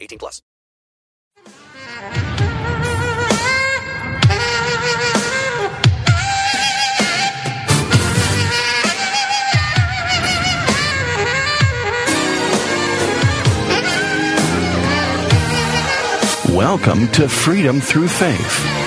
18 plus. Welcome to Freedom Through Faith.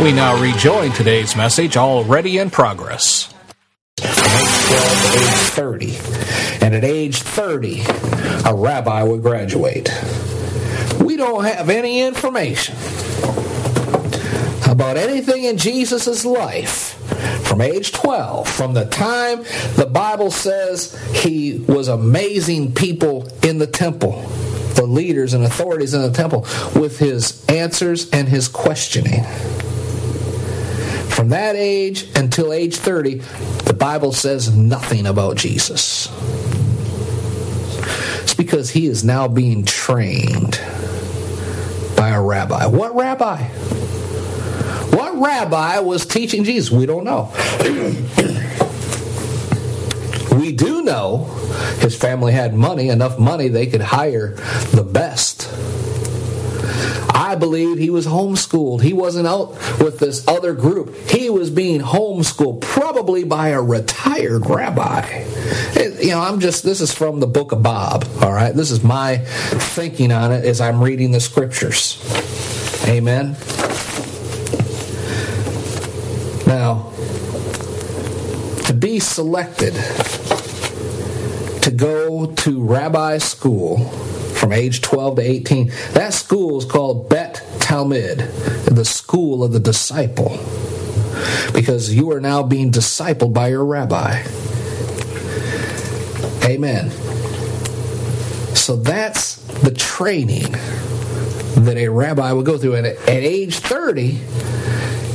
We now rejoin today's message already in progress. 30. And at age 30, a rabbi would graduate. We don't have any information about anything in Jesus' life from age 12, from the time the Bible says he was amazing people in the temple, the leaders and authorities in the temple, with his answers and his questioning. From that age until age 30, the Bible says nothing about Jesus. It's because he is now being trained by a rabbi. What rabbi? What rabbi was teaching Jesus? We don't know. we do know his family had money, enough money they could hire the best I believe he was homeschooled. He wasn't out with this other group. He was being homeschooled, probably by a retired rabbi. You know, I'm just, this is from the book of Bob, all right? This is my thinking on it as I'm reading the scriptures. Amen. Now, to be selected to go to rabbi school from age 12 to 18. That school is called Bet Talmud, the school of the disciple, because you are now being discipled by your rabbi. Amen. So that's the training that a rabbi would go through. And at, age 30,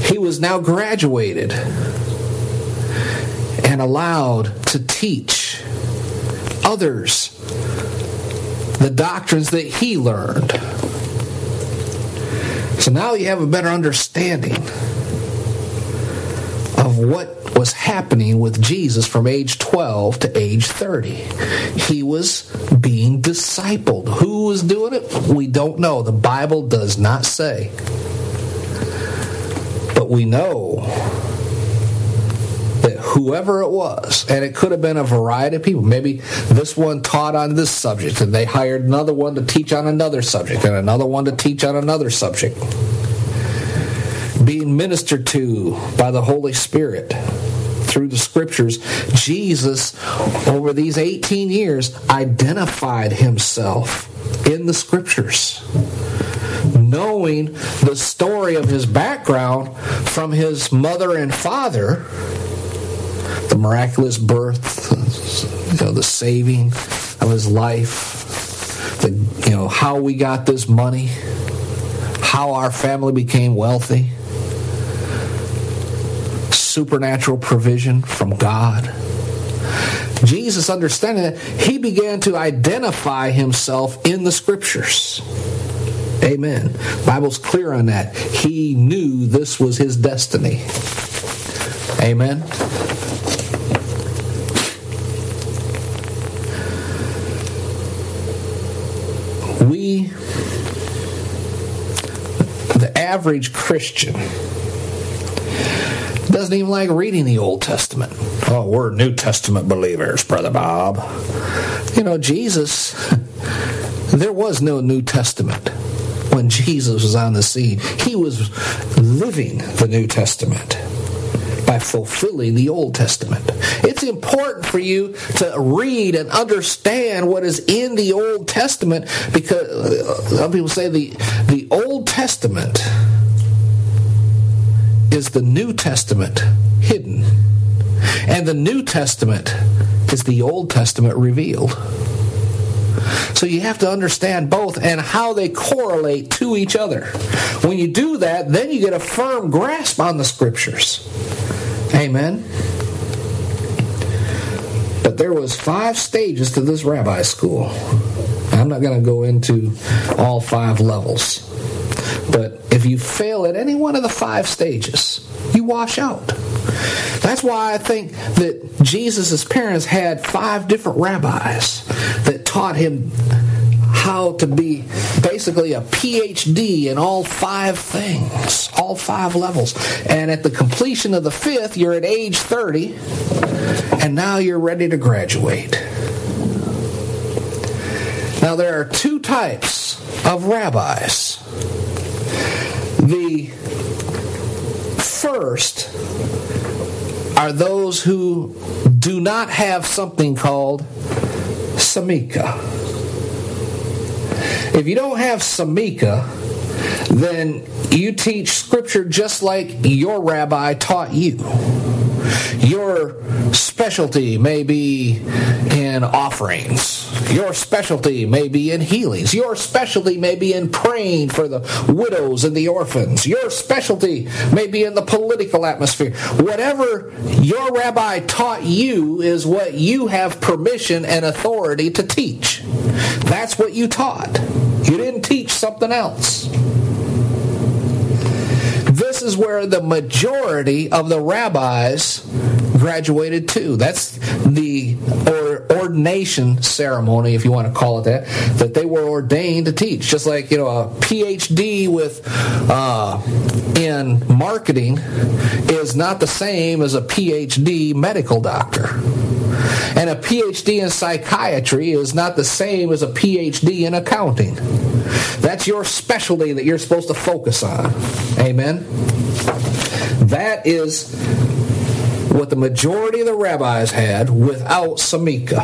he was now graduated and allowed to teach others the doctrines that he learned. So now you have a better understanding of what was happening with Jesus from age 12 to age 30. He was being discipled. Who was doing it? We don't know. The Bible does not say. But we know whoever it was, and it could have been a variety of people. Maybe this one taught on this subject, and they hired another one to teach on another subject, and another one to teach on another subject. Being ministered to by the Holy Spirit through the scriptures, Jesus, over these 18 years, identified himself in the scriptures knowing the story of his background from his mother and father the miraculous birth, you know, the saving of his life, the you know how we got this money, how our family became wealthy, supernatural provision from God. Jesus, understanding that, he began to identify himself in the scriptures. Amen. Bible's clear on that. He knew this was his destiny. Amen. we, the average Christian, doesn't even like reading the Old Testament. Oh, we're New Testament believers, Brother Bob. You know, Jesus, there was no New Testament. when Jesus was on the scene. He was living the New Testament by fulfilling the Old Testament. It's important for you to read and understand what is in the Old Testament because uh, some people say the, the Old Testament is the New Testament hidden, and the New Testament is the Old Testament revealed. So you have to understand both and how they correlate to each other. When you do that, then you get a firm grasp on the scriptures. Amen. But there was five stages to this rabbi school. I'm not going to go into all five levels. But if you fail at any one of the five stages, you wash out. That's why I think that Jesus' parents had five different rabbis that taught him how to be basically a PhD in all five things, all five levels. And at the completion of the fifth, you're at age 30, and now you're ready to graduate. Now, there are two types of rabbis. The first are those who do not have something called samika. If you don't have samika, then you teach scripture just like your rabbi taught you. Your specialty may be in offerings. Your specialty may be in healings. Your specialty may be in praying for the widows and the orphans. Your specialty may be in the political atmosphere. Whatever your rabbi taught you is what you have permission and authority to teach. That's what you taught. You didn't teach something else. Is where the majority of the rabbis graduated too. That's the or ordination ceremony, if you want to call it that, that they were ordained to teach. Just like you know a PhD with uh, in marketing is not the same as a PhD medical doctor. And a PhD in psychiatry is not the same as a PhD in accounting. That's your specialty that you're supposed to focus on. Amen. That is what the majority of the rabbis had without Samika.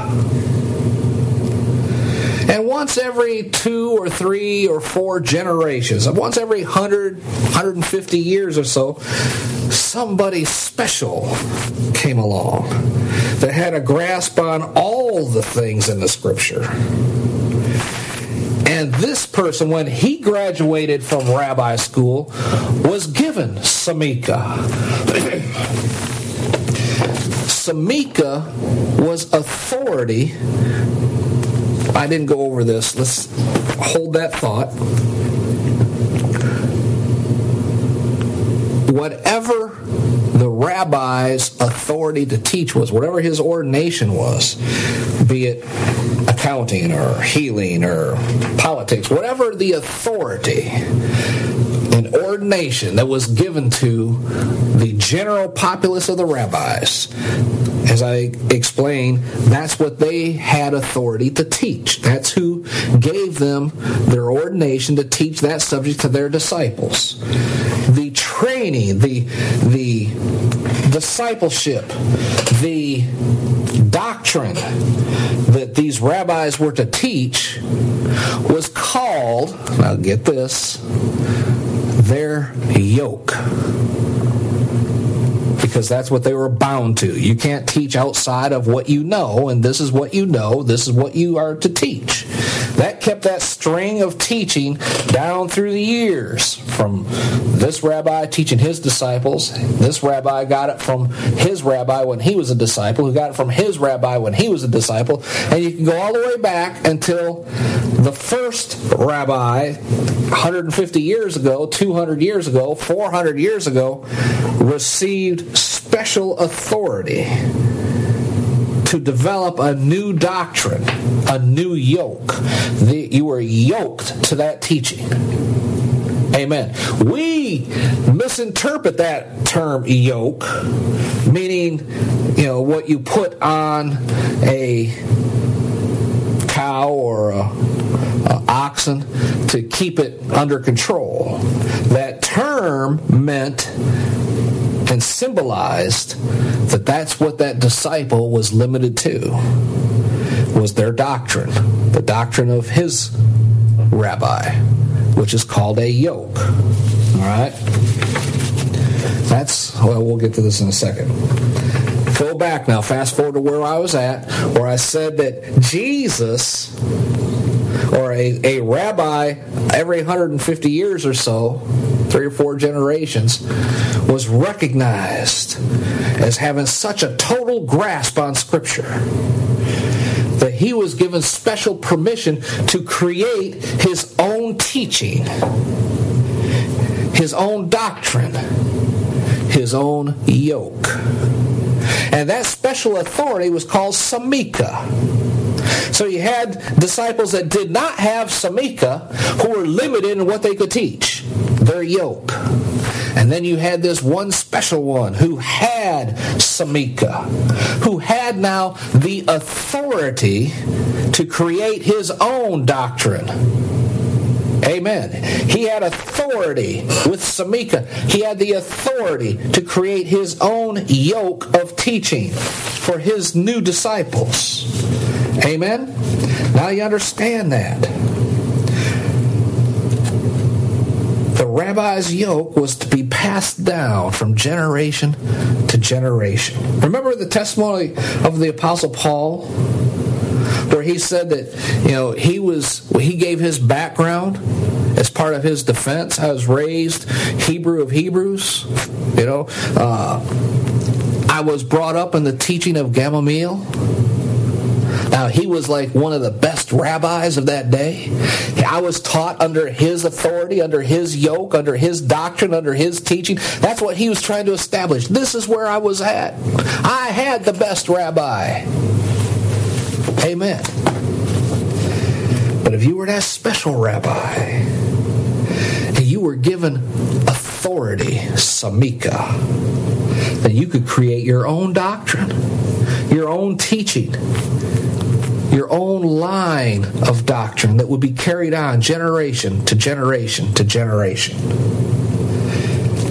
And once every two or three or four generations, once every 100, 150 years or so, somebody special came along that had a grasp on all the things in the scripture. And this person, when he graduated from rabbi school, was given Samika. Samika was authority. I didn't go over this. Let's hold that thought. Whatever the rabbi's authority to teach was, whatever his ordination was, be it accounting or healing or politics, whatever the authority and ordination that was given to the general populace of the rabbis, as I explained, that's what they had authority to teach. That's who gave them their ordination to teach that subject to their disciples. The training, the the discipleship, the doctrine that these rabbis were to teach was called, now get this, their yoke because that's what they were bound to. You can't teach outside of what you know, and this is what you know, this is what you are to teach. That kept that string of teaching down through the years from this rabbi teaching his disciples. This rabbi got it from his rabbi when he was a disciple, who got it from his rabbi when he was a disciple, and you can go all the way back until the first rabbi 150 years ago, 200 years ago, 400 years ago received special authority to develop a new doctrine, a new yoke. The, you are yoked to that teaching. Amen. We misinterpret that term yoke, meaning, you know, what you put on a cow or a, uh, oxen to keep it under control. That term meant symbolized that that's what that disciple was limited to was their doctrine the doctrine of his rabbi which is called a yoke. All right? That's well we'll get to this in a second. Go back now. Fast forward to where i was at where i said that jesus or a, a rabbi every 150 years or so three or four generations, was recognized as having such a total grasp on Scripture that he was given special permission to create his own teaching, his own doctrine, his own yoke. And that special authority was called Samika. So you had disciples that did not have Samika who were limited in what they could teach, their yoke. And then you had this one special one who had Samika, who had now the authority to create his own doctrine. Amen. He had authority with Samika. He had the authority to create his own yoke of teaching for his new disciples. Amen? Now you understand that. The rabbi's yoke was to be passed down from generation to generation. Remember the testimony of the Apostle Paul? Where he said that, you know, he was, he gave his background as part of his defense. I was raised Hebrew of Hebrews, you know. Uh, I was brought up in the teaching of Gamaliel now, he was like one of the best rabbis of that day. I was taught under his authority, under his yoke, under his doctrine, under his teaching. That's what he was trying to establish. This is where I was at. I had the best rabbi. Amen. But if you were that special rabbi, and you were given authority, samika, then you could create your own doctrine, your own teaching, your own line of doctrine that would be carried on generation to generation to generation.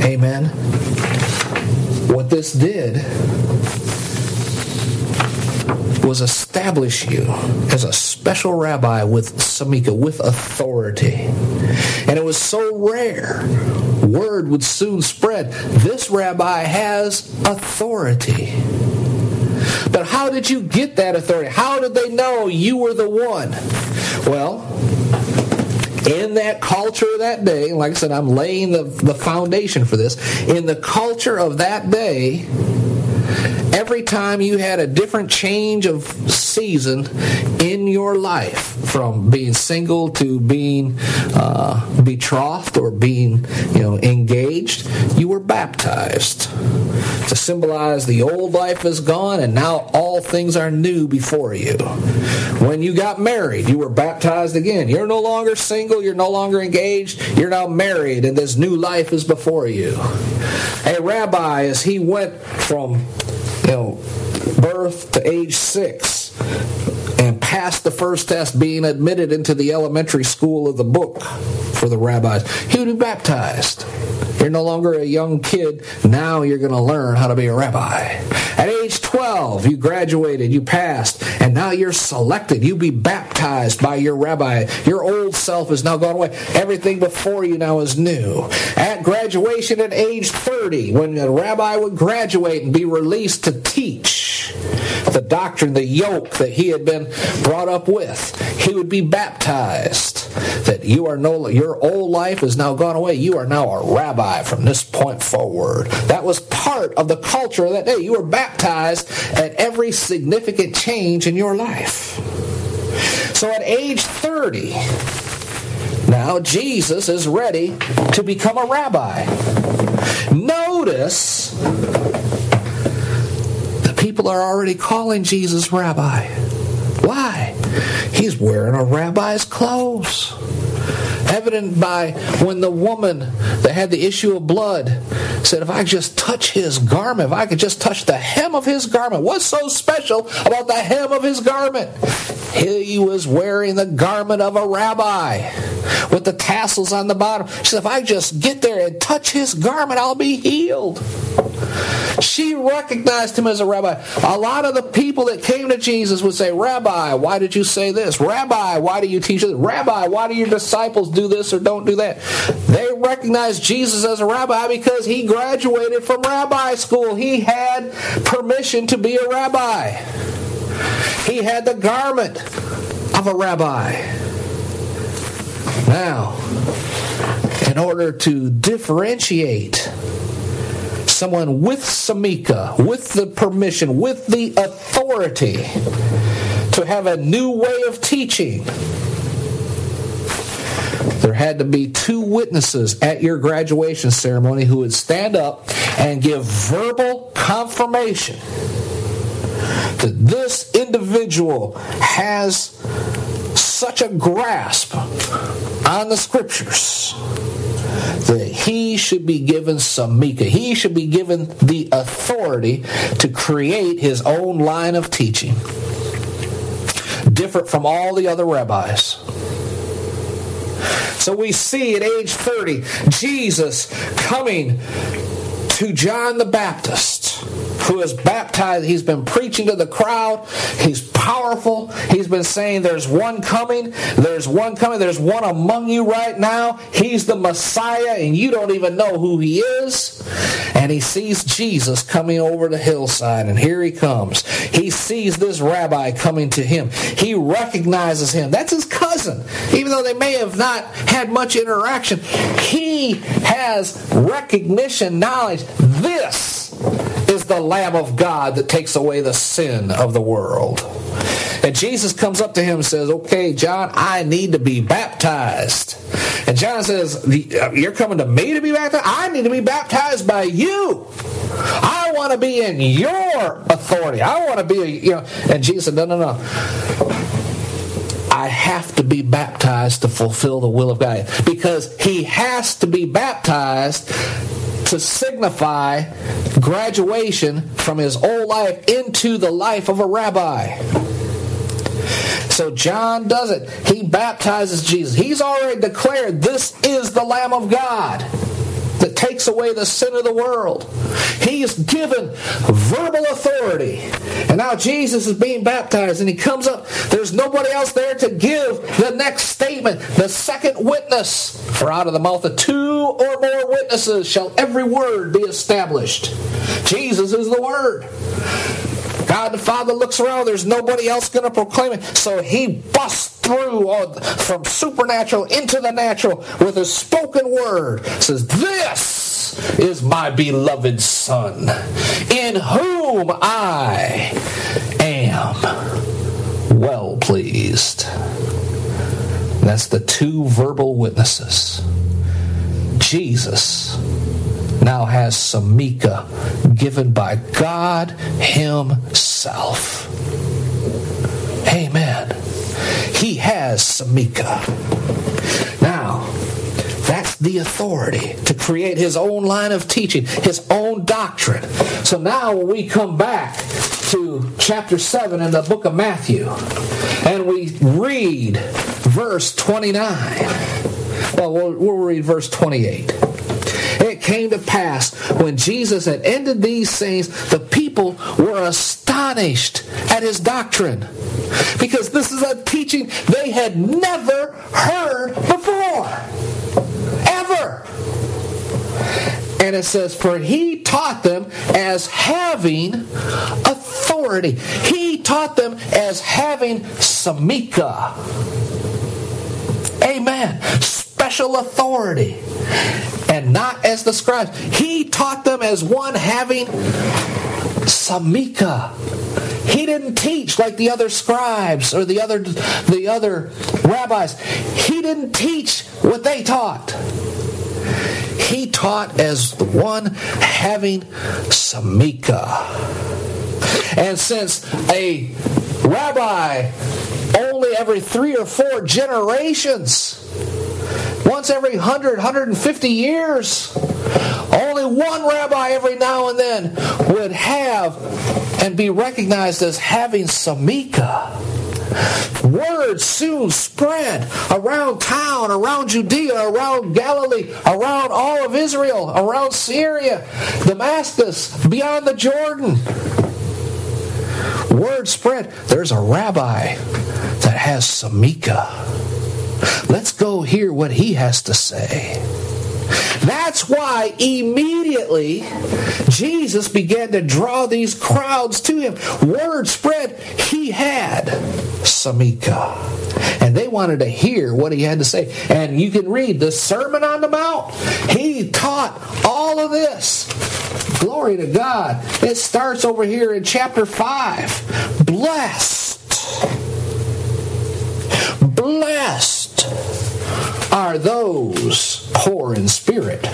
Amen. What this did was establish you as a special rabbi with samika, with authority. And it was so rare, word would soon spread. This rabbi has authority. How did you get that authority? How did they know you were the one? Well, in that culture of that day, like I said, I'm laying the, the foundation for this. In the culture of that day, every time you had a different change of season in your life, from being single to being uh, betrothed or being, you know, engaged, you were baptized to symbolize the old life is gone and now all things are new before you. When you got married, you were baptized again. You're no longer single, you're no longer engaged, you're now married, and this new life is before you. A rabbi, as he went from you know, birth to age six and passed the first test being admitted into the elementary school of the book for the rabbis, he would be baptized. You're no longer a young kid. Now you're going to learn how to be a rabbi. At age 12, you graduated, you passed, and now you're selected. You be baptized by your rabbi. Your old self is now gone away. Everything before you now is new. At graduation at age 30, when a rabbi would graduate and be released to teach the doctrine, the yoke that he had been brought up with, he would be baptized. That you are no, your old life is now gone away. You are now a rabbi from this point forward. That was part of the culture of that day. You were baptized at every significant change in your life. So at age 30, now Jesus is ready to become a rabbi. Notice are already calling Jesus rabbi. Why? He's wearing a rabbi's clothes. evident by when the woman that had the issue of blood said, If I just touch his garment, if I could just touch the hem of his garment, what's so special about the hem of his garment? He was wearing the garment of a rabbi with the tassels on the bottom. She said, If I just get there and touch his garment, I'll be healed. She recognized him as a rabbi. A lot of the people that came to Jesus would say, Rabbi, why did you say this? Rabbi, why do you teach this? Rabbi, why do your disciples do this or don't do that? They recognized Jesus as a rabbi because he graduated from rabbi school. He had permission to be a rabbi. He had the garment of a rabbi. Now, in order to differentiate someone with samika, with the permission, with the authority to have a new way of teaching, there had to be two witnesses at your graduation ceremony who would stand up and give verbal confirmation that this individual has such a grasp on the scriptures that he should be given samika. He should be given the authority to create his own line of teaching, different from all the other rabbis. So we see at age 30 Jesus coming to John the Baptist, who is baptized. He's been preaching to the crowd. He's powerful. He's been saying, There's one coming. There's one coming. There's one among you right now. He's the Messiah, and you don't even know who he is. And he sees Jesus coming over the hillside, and here he comes. He sees this rabbi coming to him. He recognizes him. That's his cousin. Even though they may have not had much interaction, he has recognition, knowledge. This is the Lamb of God that takes away the sin of the world. And Jesus comes up to him and says, Okay, John, I need to be baptized. And John says, uh, You're coming to me to be baptized? I need to be baptized by you. I want to be in your authority. I want to be, a you know. And Jesus said, No, no, no. I have to be baptized to fulfill the will of God. Because he has to be baptized to signify graduation from his old life into the life of a rabbi. So John does it. He baptizes Jesus. He's already declared this is the Lamb of God that takes away the sin of the world. He is given verbal authority. And now Jesus is being baptized and he comes up. There's nobody else there to give the next statement, the second witness. For out of the mouth of two or more witnesses shall every word be established. Jesus is the Word. God the Father looks around, there's nobody else going to proclaim it. So he busts through from supernatural into the natural with a spoken word. Says, This is my beloved Son, in whom I am well pleased. That's the two verbal witnesses. Jesus now has Samika given by God Himself. Amen. He has Samika. Now, that's the authority to create his own line of teaching, his own doctrine. So now when we come back to chapter 7 in the book of Matthew and we read verse 29, well, we'll, we'll read verse 28 it came to pass when Jesus had ended these things, the people were astonished at his doctrine. Because this is a teaching they had never heard before. Ever. And it says, For he taught them as having authority. He taught them as having samika. Amen. Special authority. And not as the scribes. He taught them as one having samika. He didn't teach like the other scribes or the other the other rabbis. He didn't teach what they taught. He taught as the one having samika. And since a rabbi only every three or four generations once every 100, 150 years. Only one rabbi every now and then would have and be recognized as having Samika. Word soon spread around town, around Judea, around Galilee, around all of Israel, around Syria, Damascus, beyond the Jordan. Word spread. There's a rabbi that has Samika. Let's go hear what he has to say. That's why immediately Jesus began to draw these crowds to him. Word spread, he had Samika. And they wanted to hear what he had to say. And you can read the Sermon on the Mount. He taught all of this. Glory to God. It starts over here in chapter 5. Blessed. Blessed are those poor in spirit,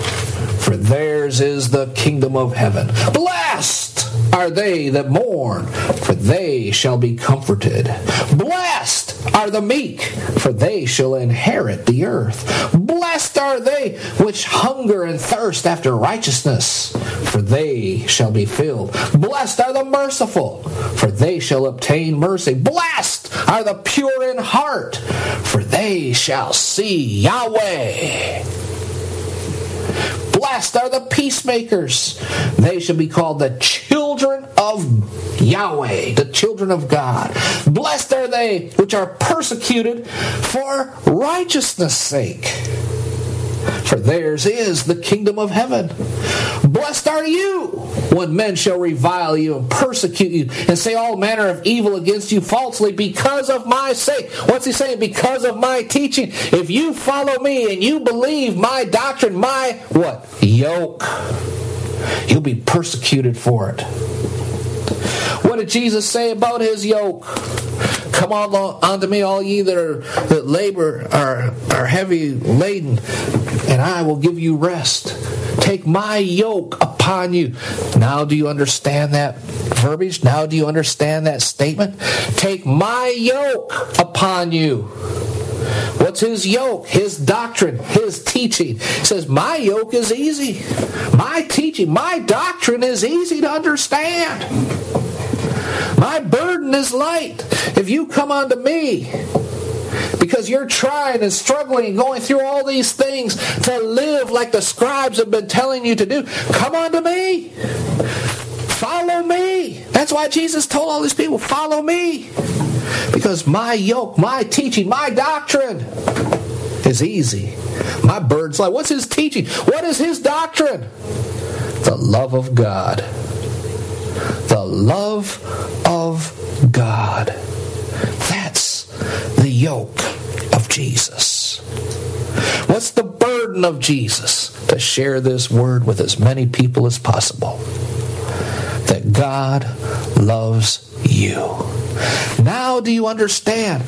for theirs is the kingdom of heaven. Blessed are they that mourn, for they shall be comforted. Blessed are the meek, for they shall inherit the earth. Blessed are they which hunger and thirst after righteousness, for they shall be filled. Blessed are the merciful, for they shall obtain mercy. Blessed are the pure in heart, for they shall see Yahweh. Blessed are the peacemakers. They shall be called the children of Yahweh, the children of God. Blessed are they which are persecuted for righteousness' sake. For theirs is the kingdom of heaven. Blessed are you when men shall revile you and persecute you and say all manner of evil against you falsely because of my sake. What's he saying? Because of my teaching. If you follow me and you believe my doctrine, my what? Yoke. You'll be persecuted for it. What did Jesus say about his yoke? Come on unto me, all ye that are that labor are are heavy laden, and I will give you rest. Take my yoke upon you. Now do you understand that verbiage? Now do you understand that statement? Take my yoke upon you. What's his yoke? His doctrine, his teaching. He says, My yoke is easy. My teaching, my doctrine is easy to understand. My burden is light. If you come unto me, because you're trying and struggling and going through all these things to live like the scribes have been telling you to do, come unto me. Follow me. That's why Jesus told all these people, follow me. Because my yoke, my teaching, my doctrine is easy. My burden's light. What's his teaching? What is his doctrine? The love of God the love of God. That's the yoke of Jesus. What's the burden of Jesus? To share this word with as many people as possible. That God loves you. Now do you understand?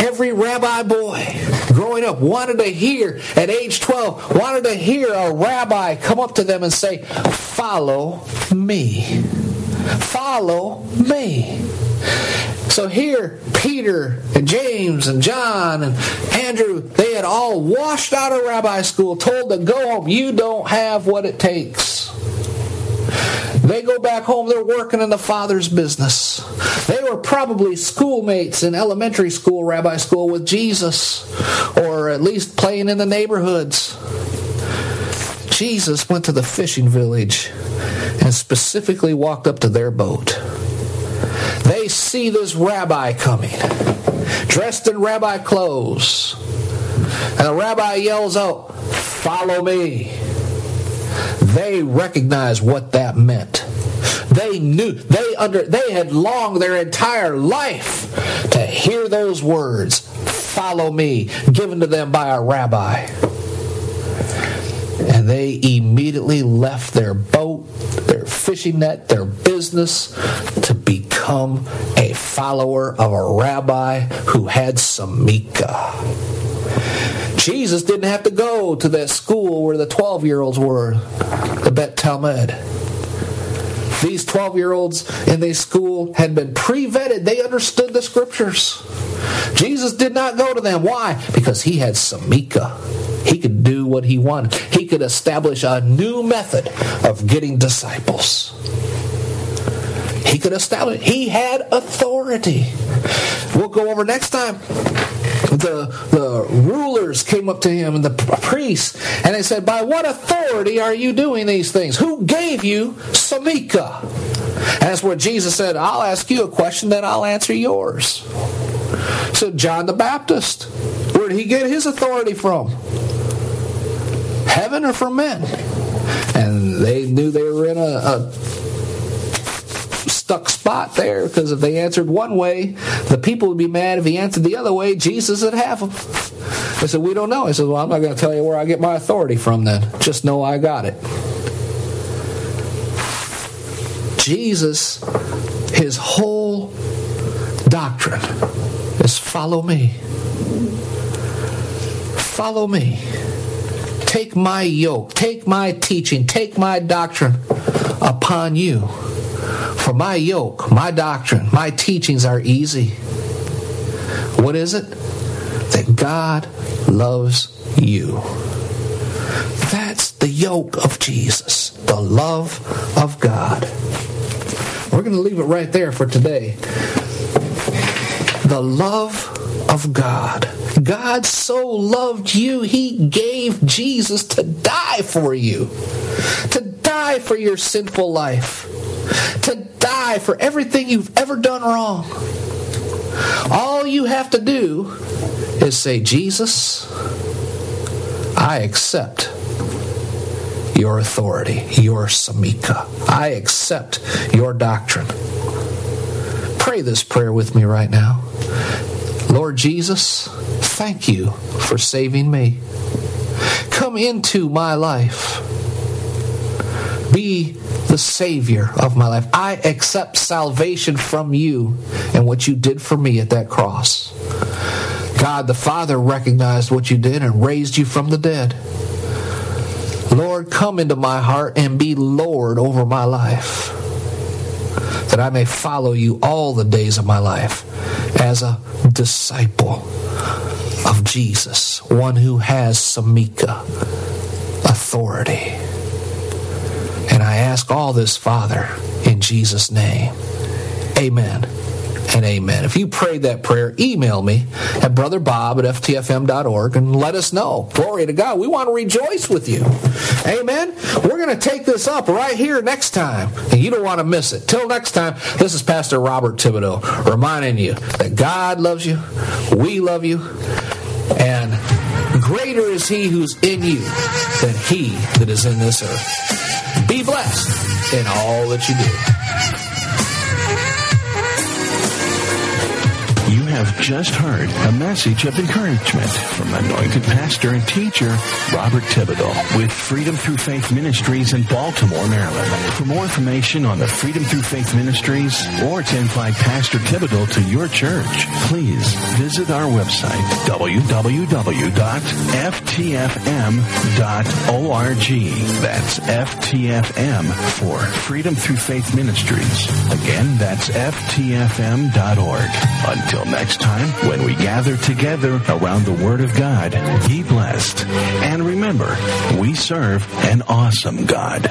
Every rabbi boy growing up wanted to hear, at age 12, wanted to hear a rabbi come up to them and say, Follow me. Follow me. So here, Peter and James and John and Andrew, they had all washed out of rabbi school, told to go home. You don't have what it takes. They go back home, they're working in the Father's business. They were probably schoolmates in elementary school, rabbi school with Jesus, or at least playing in the neighborhoods. Jesus went to the fishing village and specifically walked up to their boat. They see this rabbi coming, dressed in rabbi clothes. And the rabbi yells out, Follow me. They recognize what that meant. They knew, they under they had longed their entire life to hear those words, follow me, given to them by a rabbi and they immediately left their boat, their fishing net, their business to become a follower of a rabbi who had Samika. Jesus didn't have to go to that school where the 12 year olds were, the Bet Talmud. These 12 year olds in the school had been pre vetted, they understood the scriptures. Jesus did not go to them. Why? Because he had Samika he could what he wanted. He could establish a new method of getting disciples. He could establish, he had authority. We'll go over next time. The, the rulers came up to him and the priests, and they said, By what authority are you doing these things? Who gave you Samika? That's where Jesus said, I'll ask you a question, then I'll answer yours. So, John the Baptist, where did he get his authority from? Heaven or from men? And they knew they were in a, a stuck spot there because if they answered one way, the people would be mad. If he answered the other way, Jesus would have them. They said, We don't know. I said, Well, I'm not going to tell you where I get my authority from then. Just know I got it. Jesus, his whole doctrine is follow me. Follow me. Take my yoke, take my teaching, take my doctrine upon you. For my yoke, my doctrine, my teachings are easy. What is it? That God loves you. That's the yoke of Jesus, the love of God. We're going to leave it right there for today. The love of God. God so loved you, He gave Jesus to die for you, to die for your sinful life, to die for everything you've ever done wrong. All you have to do is say, Jesus, I accept your authority, your samika. I accept your doctrine. Pray this prayer with me right now. Lord Jesus, thank you for saving me. Come into my life. Be the Savior of my life. I accept salvation from you and what you did for me at that cross. God the Father recognized what you did and raised you from the dead. Lord, come into my heart and be Lord over my life, that I may follow you all the days of my life as a disciple of Jesus, one who has Samika authority. And I ask all this, Father, in Jesus' name. Amen and amen. If you prayed that prayer, email me at brotherbob at ftfm.org and let us know. Glory to God. We want to rejoice with you. Amen. We're going to take this up right here next time, and you don't want to miss it. Till next time, this is Pastor Robert Thibodeau reminding you that God loves you, we love you, and greater is He who's in you than He that is in this earth. Be blessed in all that you do. You have just heard a message of encouragement from anointed pastor and teacher Robert Thibodeau with Freedom Through Faith Ministries in Baltimore, Maryland. For more information on the Freedom Through Faith Ministries or to invite Pastor Thibodeau to your church, please visit our website www.ftfm.org. That's FTFM for Freedom Through Faith Ministries. Again, that's FTFM.org. Until next time, when we gather together around the Word of God, be blessed. And remember, we serve an awesome God.